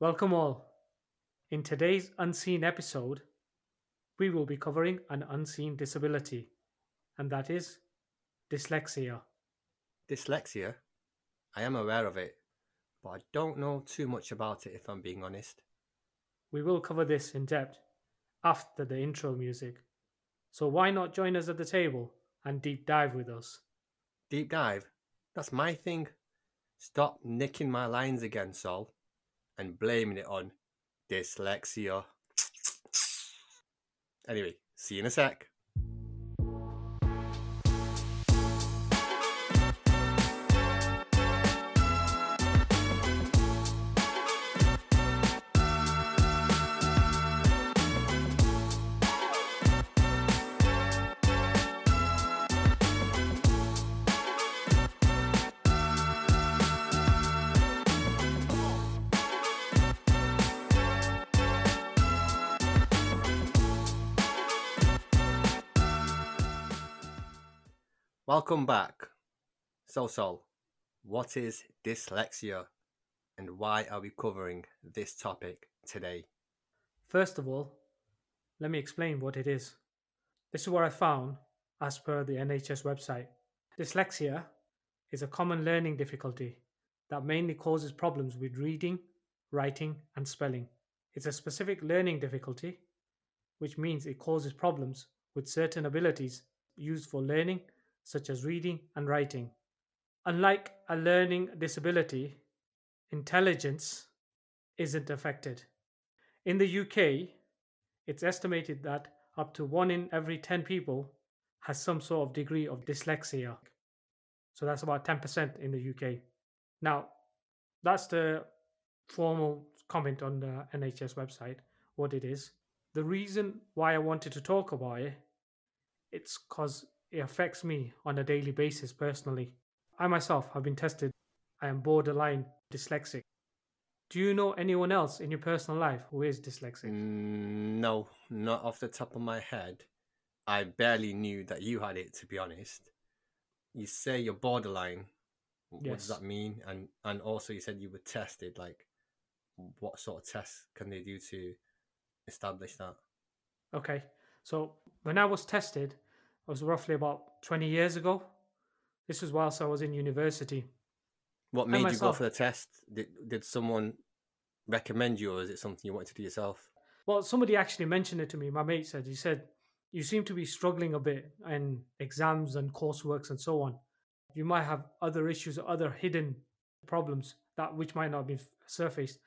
Welcome all. In today's unseen episode, we will be covering an unseen disability, and that is dyslexia. Dyslexia? I am aware of it, but I don't know too much about it if I'm being honest. We will cover this in depth after the intro music. So why not join us at the table and deep dive with us? Deep dive? That's my thing. Stop nicking my lines again, Sol, and blaming it on dyslexia. Anyway, see you in a sec. Welcome back. So, Sol, what is dyslexia and why are we covering this topic today? First of all, let me explain what it is. This is what I found as per the NHS website. Dyslexia is a common learning difficulty that mainly causes problems with reading, writing, and spelling. It's a specific learning difficulty, which means it causes problems with certain abilities used for learning, such as reading and writing. Unlike a learning disability, intelligence isn't affected. In the UK, it's estimated that up to one in every 10 people has some sort of degree of dyslexia. So that's about 10% in the UK. Now, that's the formal comment on the NHS website, what it is. The reason why I wanted to talk about it, it's because it affects me on a daily basis personally. I myself have been tested. I am borderline dyslexic. Do you know anyone else in your personal life who is dyslexic? Mm, no, not off the top of my head. I barely knew that you had it, to be honest. You say you're borderline. What Yes. does that mean? And and also you said you were tested. Like, what sort of tests can they do to establish that? Okay. So when I was tested, was roughly about 20 years ago. This was whilst I was in university. What made you go for the test? Did did someone recommend you, or is it something you wanted to do yourself? Well, somebody actually mentioned it to me. My mate said, he said, you seem to be struggling a bit in exams and courseworks and so on. You might have other issues, other hidden problems that which might not be surfaced.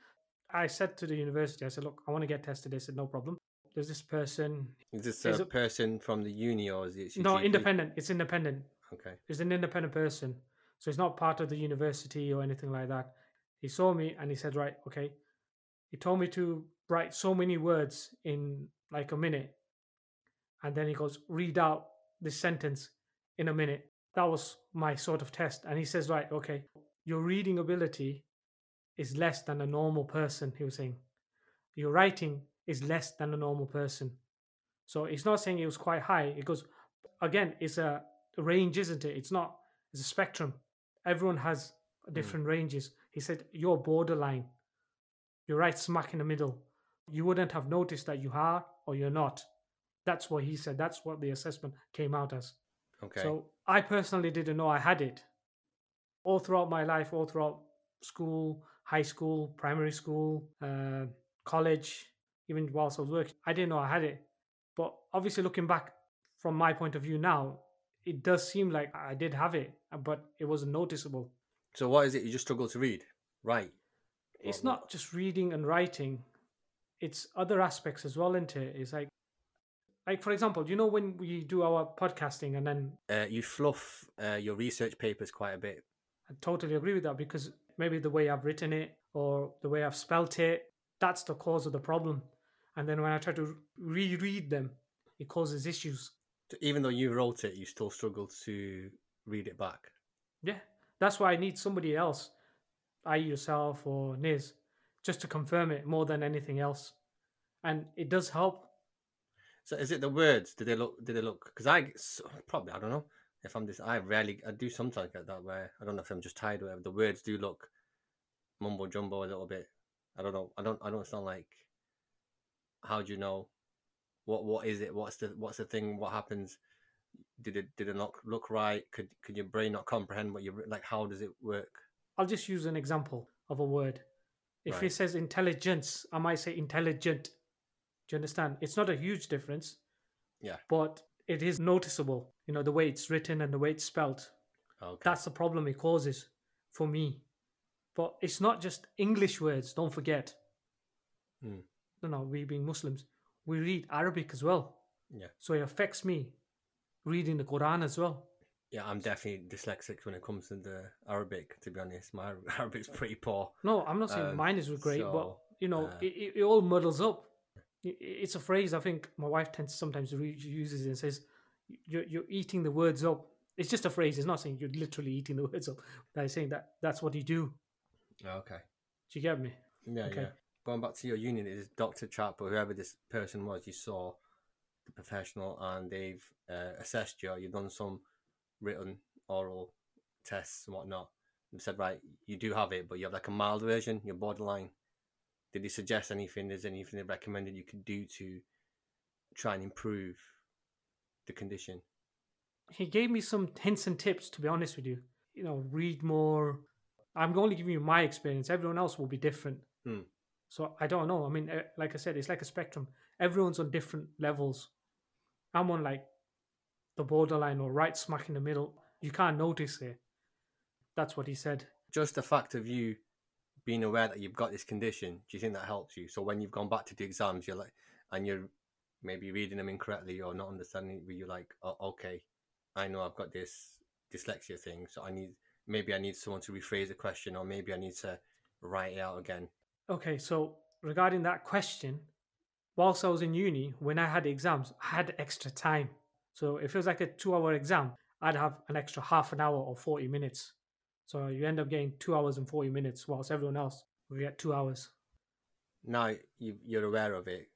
I said to the university, I said, look, I want to get tested. They said, no problem. There's this person. Is this Is a person from the uni, or is it? No, independent. It's independent. Okay. It's an independent person. So it's not part of the university or anything like that. He saw me and he said, right, okay. He told me to write so many words in like a minute. And then he goes, read out this sentence in a minute. That was my sort of test. And he says, right, okay, your reading ability is less than a normal person, he was saying. Your writing is less than a normal person. So it's not saying it was quite high. It goes, again, it's a range, isn't it? It's not, it's a spectrum. Everyone has different ranges. He said, You're borderline. You're right smack in the middle. You wouldn't have noticed that you are or you're not. That's what he said. That's what the assessment came out as. Okay. So I personally didn't know I had it. All throughout my life, all throughout school, high school, primary school, uh, college, even whilst I was working, I didn't know I had it. But obviously, looking back from my point of view now, it does seem like I did have it, but it wasn't noticeable. So what is it? You just struggle to read, right? It's not just reading and writing; it's other aspects as well. Into it, it's like, like for example, you know when we do our podcasting, and then Uh, you fluff uh, your research papers quite a bit. I totally agree with that because maybe the way I've written it or the way I've spelt it, that's the cause of the problem. And then when I try to reread them, it causes issues. Even though you wrote it, you still struggle to read it back. Yeah, that's why I need somebody else, i.e., yourself or Niz, just to confirm it more than anything else. And it does help. So is it the words? Did they look? Did they look? Because I probably I don't know if I'm this. I rarely I do sometimes get that where I don't know if I'm just tired or whatever. The words do look mumbo jumbo a little bit. I don't know. I don't. I don't sound like. How do you know? What What is it? What's the What's the thing? What happens? Did it Did it not look right? Could Could your brain not comprehend what you like? How does it work? I'll just use an example of a word. If Right. it says intelligence, I might say intelligent. Do you understand? It's not a huge difference. Yeah. But it is noticeable, you know, the way it's written and the way it's spelt. Okay. That's the problem it causes for me. But it's not just English words, don't forget. Hmm. No, no, we being Muslims, we read Arabic as well. Yeah. So it affects me reading the Quran as well. Yeah, I'm definitely dyslexic when it comes to the Arabic. To be honest, my Arabic's pretty poor. No, I'm not saying Um, mine is great, but you know, uh, it, it, all muddles up. It's a phrase I think my wife tends sometimes to re- uses it and says, "You're you're eating the words up." It's just a phrase. It's not saying you're literally eating the words up. They're saying that that's what you do. Okay. Do you get me? Yeah, Okay. yeah. Going back to your union, is Doctor Chap or whoever this person was, you saw the professional, and they've uh, assessed you. You've done some written, oral tests and whatnot. And said, right, you do have it, but you have like a mild version. You're borderline. Did he suggest anything? Is anything they recommended you could do to try and improve the condition? He gave me some hints and tips. To be honest with you, you know, read more. I'm only giving you my experience. Everyone else will be different. Hmm. So I don't know. I mean, eh, like I said, it's like a spectrum. Everyone's on different levels. I'm on like the borderline or right smack in the middle. You can't notice it. That's what he said. just the fact of you being aware that you've got this condition, do you think that helps you? So when you've gone back to the exams, you're like, and you're maybe reading them incorrectly or not understanding, but you're like, oh, okay, I know I've got this dyslexia thing, so I need maybe I need someone to rephrase the question, or maybe I need to write it out again. Okay, so regarding that question, whilst I was in uni, when I had exams, I had extra time. So if it was like a two hour exam, I'd have an extra half an hour or 40 minutes. So you end up getting two hours and 40 minutes, whilst everyone else will get two hours. Now you, you're aware of it.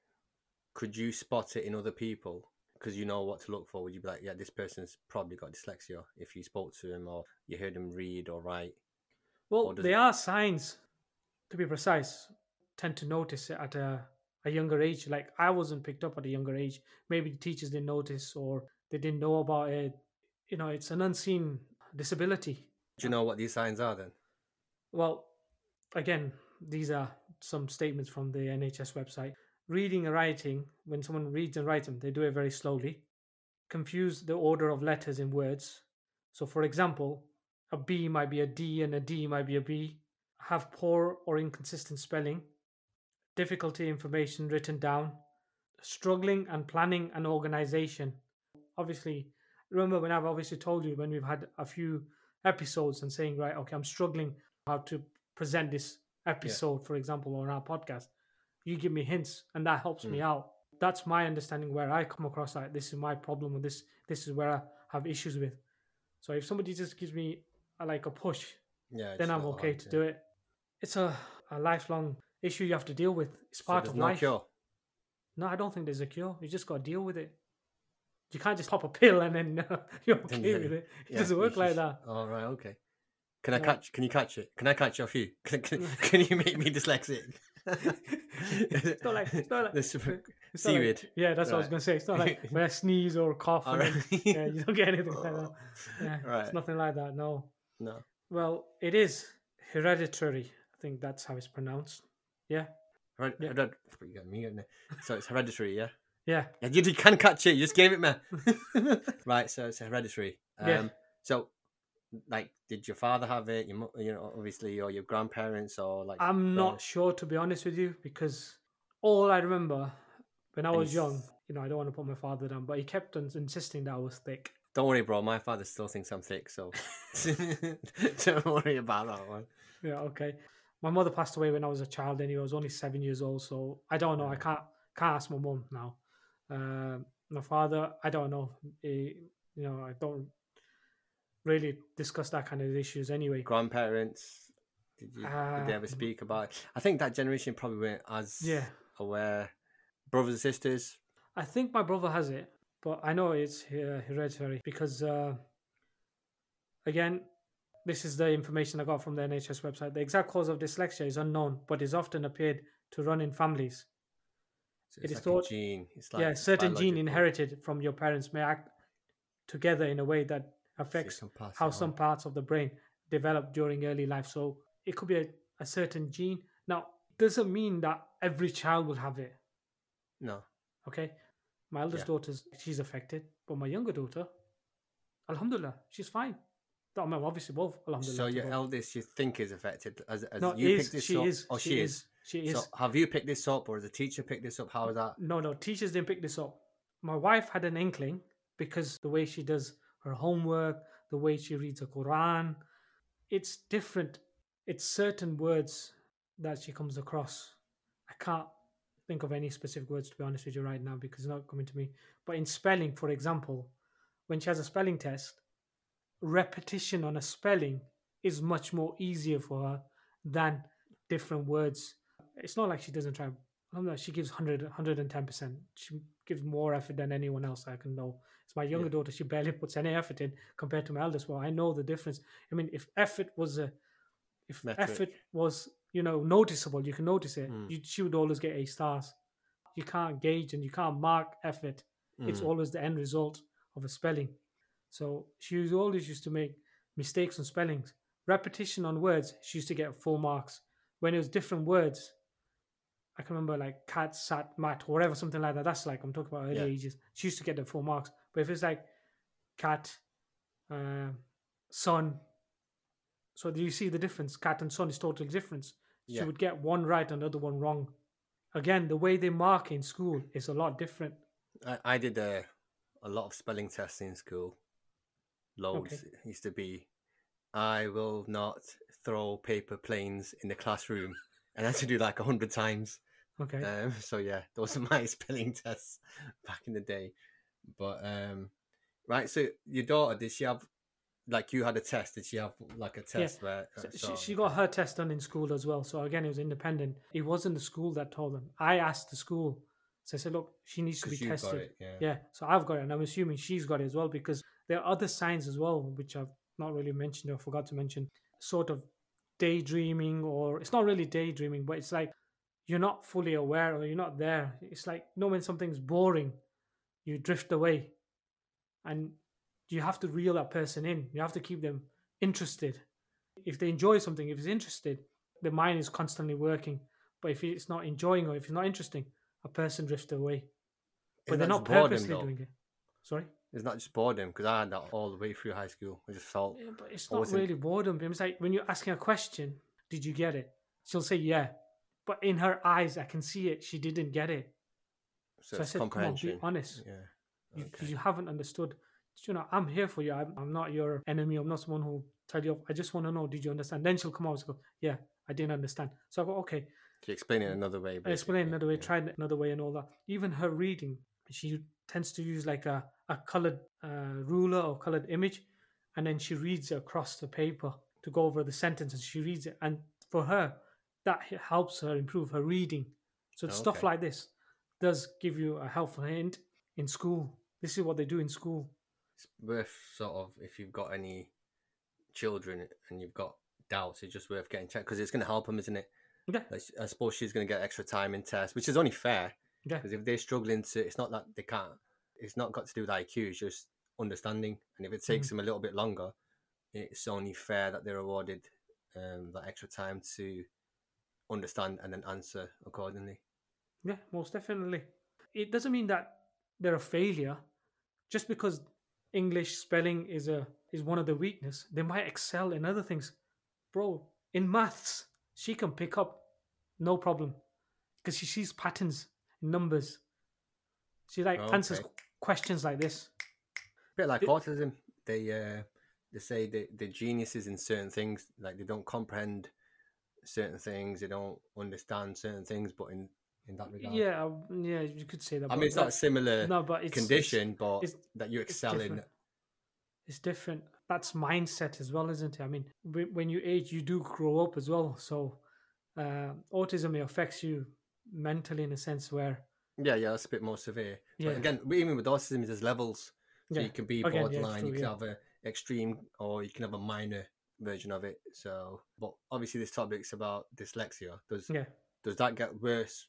Could you spot it in other people? Because you know what to look for. Would you be like, yeah, this person's probably got dyslexia if you spoke to him or you heard him read or write? Well, Or there it- are signs, to be precise, tend to notice it at a, a younger age. Like I wasn't picked up at a younger age. Maybe the teachers didn't notice or they didn't know about it. You know, it's an unseen disability. Do you know what these signs are then? Well, again, these are some statements from the NHS website. Reading and writing, when someone reads and writes them, they do it very slowly. Confuse the order of letters in words. So, for example, a B might be a D and a D might be a B. Have poor or inconsistent spelling. Difficulty information written down. Struggling and planning and organization. Obviously, remember when I've obviously told you when we've had a few episodes and saying, right, okay, I'm struggling how to present this episode, for example, on our podcast. You give me hints and that helps me out. That's my understanding where I come across like this is my problem or this this is where I have issues with. So if somebody just gives me a, like a push, Yeah. then I'm okay to do it. It's a, a lifelong issue you have to deal with. It's part of no life. Cure. No, I don't think there's a cure. You just got to deal with it. You can't just pop a pill and then uh, you're okay with it. It Yeah, doesn't work like that. All right. Okay. Can I Yeah. catch? Can you catch it? Can I catch your few? Can, can, can you make me dyslexic? It's not like it's not like it's not like- yeah, that's what I was gonna say. It's not like when I sneeze or cough. Then- yeah, you don't get anything like that. Yeah, Right. It's nothing like that. No. No. Well, it is hereditary. I think that's how it's pronounced. Yeah. Hered- Yeah. hered- you got me it. So it's hereditary, yeah. Yeah. Yeah, you, you can catch it. You just gave it me. right. So it's hereditary. Um, Yeah. So, like, did your father have it? Your, you know, obviously, or your grandparents, or like. I'm not sure to be honest with you because all I remember when I was young, you know, I don't want to put my father down, but he kept on insisting that I was thick. Don't worry, bro. My father still thinks I'm thick, so don't worry about that one. Yeah, okay. My mother passed away when I was a child anyway. I was only seven years old, so I don't know. I can't can't ask my mum now. Um, my father, I don't know. He, you know, I don't really discuss that kind of issues anyway. grandparents did you did they ever Uh, speak about it? i think that generation probably weren't as Yeah, aware brothers and sisters I think my brother has it, but I know it's uh, hereditary because, uh, again, this is the information I got from the NHS website. The exact cause of dyslexia is unknown, but is often appeared to run in families. So It it's like thought- a gene. It's like yeah, certain gene inherited from your parents may act together in a way that affects pass how it some on. parts of the brain develop during early life. So it could be a, a certain gene. Now, it doesn't mean that every child will have it. No. Okay. My eldest Yeah. daughter's she's affected, but my younger daughter, Alhamdulillah, she's fine. I mean, obviously both, So your eldest you think is affected as, as no, you is, picked this she up? is. oh, she, is. She is. So have you picked this up, or the teacher picked this up? How is that? No, no, teachers didn't pick this up. My wife had an inkling because the way she does her homework, the way she reads the Quran, it's different. It's certain words that she comes across. I can't think of any specific words to be honest with you right now because it's not coming to me. But in spelling, for example, when she has a spelling test, repetition on a spelling is much more easier for her than different words. It's not like she doesn't try. She gives 100, 110%. She gives more effort than anyone else I can know. It's my younger Yeah. daughter, she barely puts any effort in compared to my eldest. Well, I know the difference. I mean, if effort was a, if Metric. effort was, you know, noticeable, you can notice it, Mm. you, she would always get A stars. You can't gauge and you can't mark effort. It's Mm. always the end result of a spelling. So she was always used to make mistakes on spellings. Repetition on words, she used to get full marks. When it was different words, I can remember like cat, sat, mat, whatever, something like that. That's like I'm talking about early Yeah. ages. She used to get the full marks. But if it's like cat, uh, son, so do you see the difference? Cat and son is totally different. She Yeah. would get one right and the other one wrong. Again, the way they mark in school is a lot different. I, I did a, a lot of spelling tests in school. Loads. It used to be, I will not throw paper planes in the classroom. And I had to do like a hundred times. Okay. Um, so yeah, those are my spelling tests back in the day. But um, right, so your daughter, did she have like you had a test? Did she have like a test where uh, So she, she got her test done in school as well. So again, it was independent. It wasn't the school that told them. I asked the school. So I said, look, she needs to be tested. it, yeah. Yeah. So I've got it, and I'm assuming she's got it as well because there are other signs as well which I've not really mentioned or forgot to mention. Sort of daydreaming, or it's not really daydreaming, but it's like you're not fully aware or you're not there. It's like you know when something's boring, you drift away, and you have to reel that person in. You have to keep them interested. If they enjoy something, if it's interested, the mind is constantly working. But if it's not enjoying or if it's not interesting, a person drifts away. But Isn't they're not just boredom, purposely doing it. Sorry? It's not just boredom because I had that all the way through high school. I just felt Yeah, but it's not really boredom. It's like when you're asking a question, did you get it? She'll say yeah. But in her eyes, I can see it. She didn't get it. so, So I said, come on, be honest. Yeah. Because okay. you haven't understood. You know, I'm here for you. I'm, I'm not your enemy. I'm not someone who tell you off. I just want to know, did you understand? Then she'll come out and go, yeah, I didn't understand. So I go, okay. To explain it another way. Explain basically, another way, yeah. try it another way, and all that. Even her reading, she tends to use like a, a colored uh, ruler or colored image, and then she reads across the paper to go over the sentence, and She reads it, and for her, that helps her improve her reading. So stuff like this does give you a helpful hint in school. This is what they do in school. It's worth sort of if you've got any children and you've got doubts, it's just worth getting checked because it's going to help them, isn't it? Yeah, I suppose she's going to get extra time in tests, which is only fair yeah, because if they're struggling to, it's not that they can't. It's not got to do with IQ. It's just understanding, and if it Mm-hmm. takes them a little bit longer, it's only fair that they're awarded um, that extra time to understand and then answer accordingly. yeah, most definitely. It doesn't mean that they're a failure just because English spelling is a is one of the weakness. They might excel in other things, bro. In maths, she can pick up no problem because she sees patterns numbers. She like answers questions like this. bit like It- autism. They uh, they say they they're geniuses in certain things. Like they don't comprehend certain things. They don't understand certain things. But in in that regard, Yeah, yeah, you could say that. I mean it's not a similar no, but it's it's- condition, but it's- that you it's excel in. it's different. That's mindset as well, isn't it? I mean, when you age, you do grow up as well. So, uh, autism affects you mentally in a sense where, Yeah, yeah, that's a bit more severe. Yeah. But again, even with autism, there's levels. So yeah, you can be Again, yeah, borderline. true, you can yeah. have a extreme, or you can have a minor version of it. So, but obviously, this topic's about dyslexia. Does Yeah. does that get worse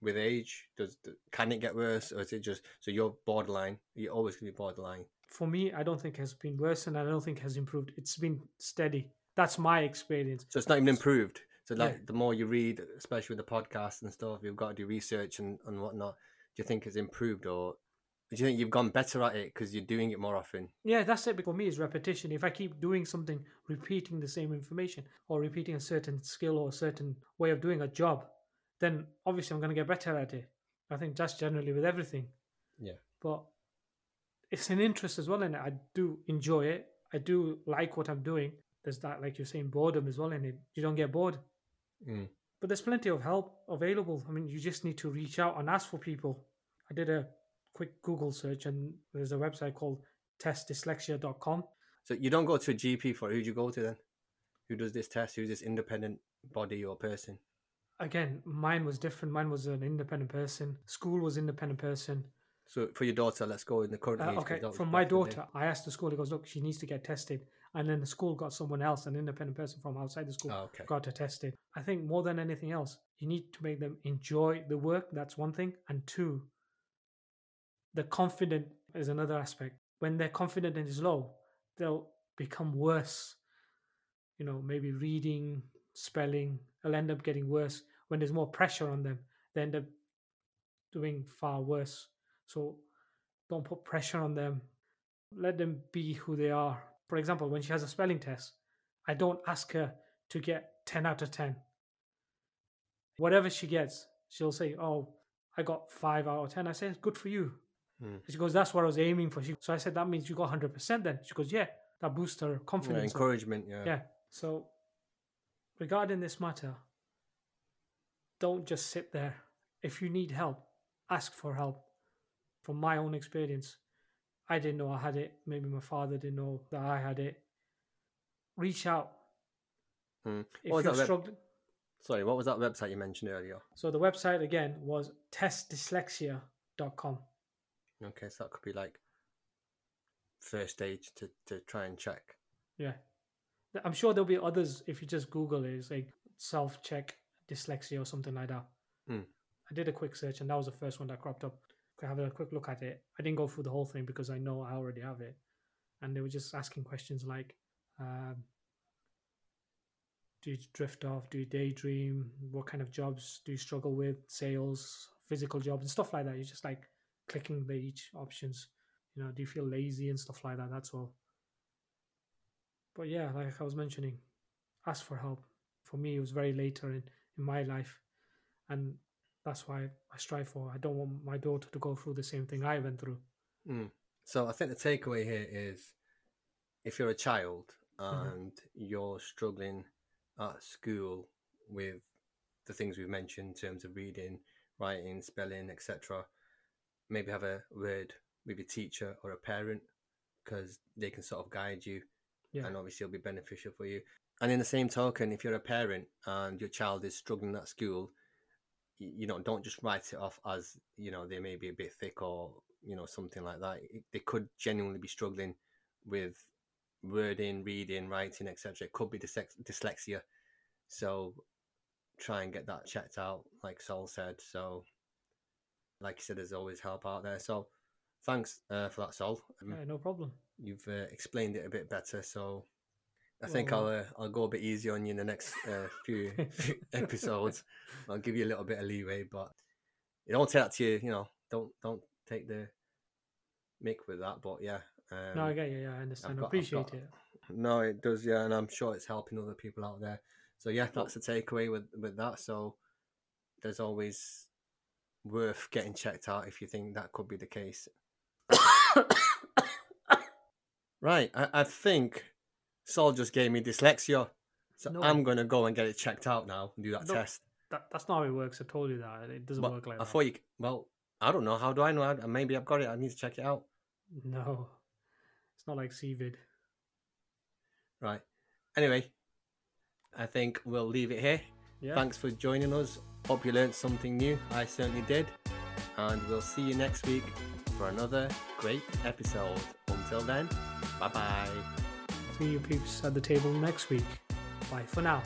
with age? Does can it get worse, or is it just so you're borderline? You're always gonna be borderline. For me, I don't think it has been worse and I don't think it has improved. It's been steady. That's my experience. So it's not even improved. So Yeah. like the more you read, especially with the podcast and stuff, you've got to do research and, and whatnot. Do you think it's improved, or do you think you've gone better at it because you're doing it more often? Yeah, that's it. For me, is repetition. If I keep doing something, repeating the same information or repeating a certain skill or a certain way of doing a job, then obviously I'm going to get better at it. I think that's generally with everything. Yeah. But it's an interest as well, and I do enjoy it. I do like what I'm doing. There's that, like you're saying, boredom as well in it. You don't get bored. Mm. But there's plenty of help available. I mean, you just need to reach out and ask for people. I did a quick Google search, and there's a website called testdyslexia.com. So you don't go to a GP for who do you go to then? Who does this test? Who's this independent body or person? Again, mine was different. Mine was an independent person. School was independent person. So for your daughter, let's go in the current Uh, age. okay, from my back in the day. daughter, I asked the school. He goes, "Look, she needs to get tested." And then the school got someone else, an independent person from outside the school, Oh, okay. got her tested. I think more than anything else, you need to make them enjoy the work. That's one thing, and two, the confident is another aspect. When their confidence is low, they'll become worse. You know, maybe reading, spelling, will end up getting worse. When there's more pressure on them, they end up doing far worse. So don't put pressure on them. Let them be who they are. For example, when she has a spelling test, I don't ask her to get 10 out of 10. Whatever she gets, she'll say, Oh, I got 5 out of 10. I say, Good for you. Hmm. She goes, That's what I was aiming for. She, so I said, That means you got 100% then. She goes, Yeah, that boosts her confidence. up." encouragement. Yeah. Yeah. So, regarding this matter, don't just sit there. If you need help, ask for help. From my own experience, I didn't know I had it. Maybe my father didn't know that I had it. Reach out. Hmm. If What was you're web- struggling. Sorry, what was that website you mentioned earlier? So, the website again was testdyslexia.com. Okay, so that could be like first stage to, to try and check. Yeah. I'm sure there'll be others if you just Google it, it's like self check dyslexia or something like that. Hmm. I did a quick search and that was the first one that cropped up. Have a quick look at it. I didn't go through the whole thing because I know I already have it. And they were just asking questions like um, Do you drift off? Do you daydream? What kind of jobs do you struggle with? Sales, physical jobs, and stuff like that. You're just like clicking the each options. You know, do you feel lazy and stuff like that? That's all. But yeah, like I was mentioning, ask for help. For me, it was very later in, in my life. And that's why I strive for. I don't want my daughter to go through the same thing I went through. Mm. So I think the takeaway here is if you're a child Mhm. and you're struggling at school with the things we've mentioned in terms of reading, writing, spelling, etc., maybe have a word with your teacher or a parent because they can sort of guide you Yeah. and obviously it'll be beneficial for you. And in the same token, if you're a parent and your child is struggling at school, you know, don't just write it off as you know they may be a bit thick or you know something like that. It- They could genuinely be struggling with wording, reading, writing, etc. It could be dyslex- dyslexia. So try and get that checked out, like Sol said. So, like you said, there's always help out there. So, thanks uh, for that, Sol. Um, Yeah, no problem. you've uh, explained it a bit better. So, I Well, think. I'll uh, I'll go a bit easy on you in the next uh, few, episodes. I'll give you a little bit of leeway, but you don't take that to you. You know, don't don't take the mick with that. But yeah, um, no, I get you. Yeah, I understand. I got- I've appreciate got- it. no, it does, yeah, and I'm sure it's helping other people out there. So yeah, that's the takeaway with with that. So there's always worth getting checked out if you think that could be the case. Right, I, I think Sol just gave me dyslexia, so No. I'm gonna go and get it checked out now and do that No, test. That, that's not how it works. I told you that. It doesn't But work like I that. I thought you. Well, I don't know. How do I know? Maybe I've got it. I need to check it out. No, it's not like COVID. Right. Anyway, I think we'll leave it here. Yeah. Thanks for joining us. Hope you learned something new. I certainly did. And we'll see you next week for another great episode. Until then, bye bye. See you peeps at the table next week. Bye for now.